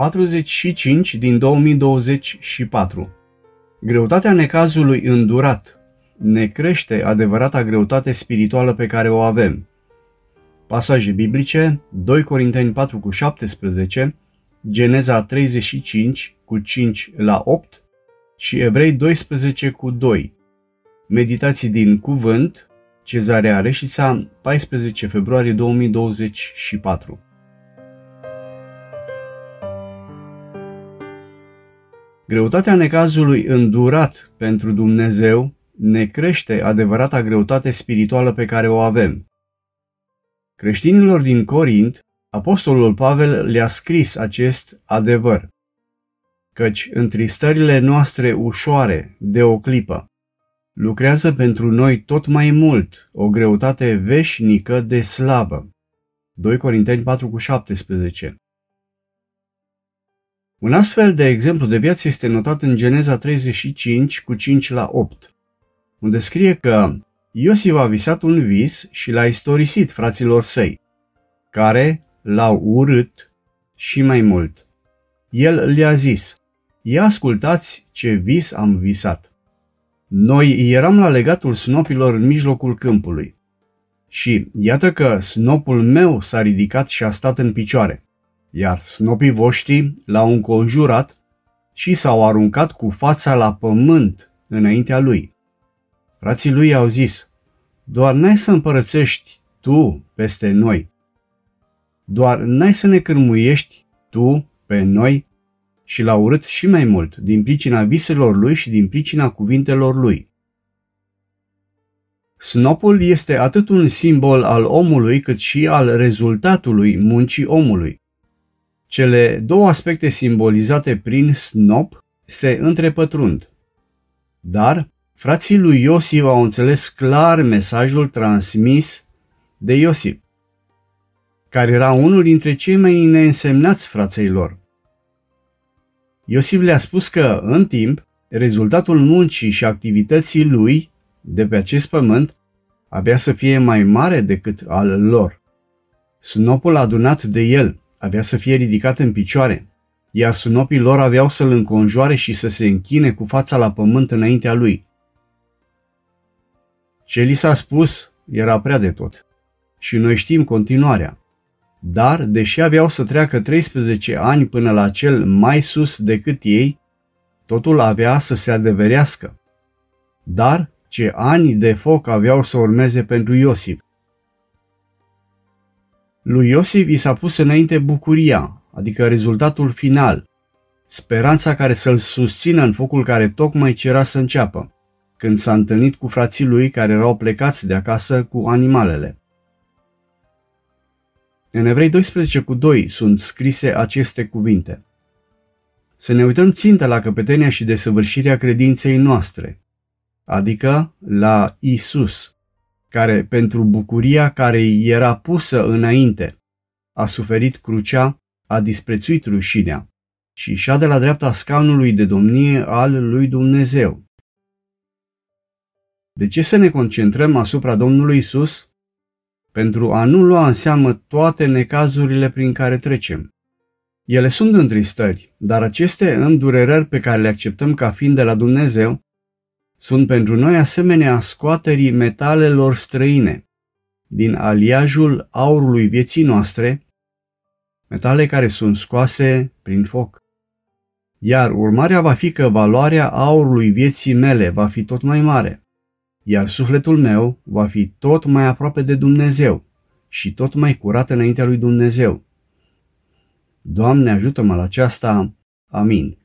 45 din 2024. Greutatea necazului îndurat ne crește adevărata greutate spirituală pe care o avem. Pasaje biblice 2 Corinteni 4 cu 17, Geneza 35 cu 5 la 8 și Evrei 12 cu 2. Meditații din Cuvânt, Cezarea Reșița, 14 februarie 2024. Greutatea necazului îndurat pentru Dumnezeu ne crește adevărata greutate spirituală pe care o avem. Creștinilor din Corint, Apostolul Pavel le-a scris acest adevăr, căci întristările noastre ușoare de o clipă lucrează pentru noi tot mai mult o greutate veșnică de slavă. 2 Corinteni 4,17 Un astfel de exemplu de viață este notat în Geneza 35 cu 5 la 8, unde scrie că Iosif a visat un vis și l-a istorisit fraților săi, care l-au urât și mai mult. El le-a zis, ia ascultați ce vis am visat. Noi eram la legatul snopilor în mijlocul câmpului. Și iată că snopul meu s-a ridicat și a stat în picioare, iar snopii voștri l-au înconjurat și s-au aruncat cu fața la pământ înaintea lui. Frații lui au zis, doar n-ai să împărățești tu peste noi. Doar n-ai să ne cârmuiești tu pe noi și l-a urât și mai mult din pricina viselor lui și din pricina cuvintelor lui. Snopul este atât un simbol al omului cât și al rezultatului muncii omului. Cele două aspecte simbolizate prin snop se întrepătrund. Dar frații lui Iosif au înțeles clar mesajul transmis de Iosif, care era unul dintre cei mai neînsemnați fraței lor. Iosif le-a spus că, în timp, rezultatul muncii și activității lui de pe acest pământ avea să fie mai mare decât al lor. Sunopul adunat de el avea să fie ridicat în picioare, iar sunopii lor aveau să-l înconjoare și să se închine cu fața la pământ înaintea lui. Ce li s-a spus era prea de tot. Și noi știm continuarea. Dar, deși aveau să treacă 13 ani până la cel mai sus decât ei, totul avea să se adeverească. Dar ce ani de foc aveau să urmeze pentru Iosif. Lui Iosif i s-a pus înainte bucuria, adică rezultatul final, speranța care să-l susțină în focul care tocmai cera să înceapă, când s-a întâlnit cu frații lui care erau plecați de acasă cu animalele. În Evrei 12 cu 2 sunt scrise aceste cuvinte. Să ne uităm țintă la căpetenia și desăvârșirea credinței noastre, adică la Isus, care pentru bucuria care îi era pusă înainte, a suferit crucea, a disprețuit rușinea și și de la dreapta scaunului de domnie al lui Dumnezeu. De ce să ne concentrăm asupra Domnului Isus? pentru a nu lua în seamă toate necazurile prin care trecem. Ele sunt întristări, dar aceste îndurerări pe care le acceptăm ca fiind de la Dumnezeu sunt pentru noi asemenea scoaterii metalelor străine din aliajul aurului vieții noastre, metale care sunt scoase prin foc. Iar urmarea va fi că valoarea aurului vieții mele va fi tot mai mare iar sufletul meu va fi tot mai aproape de Dumnezeu și tot mai curat înaintea lui Dumnezeu. Doamne, ajută-mă la aceasta. Amin.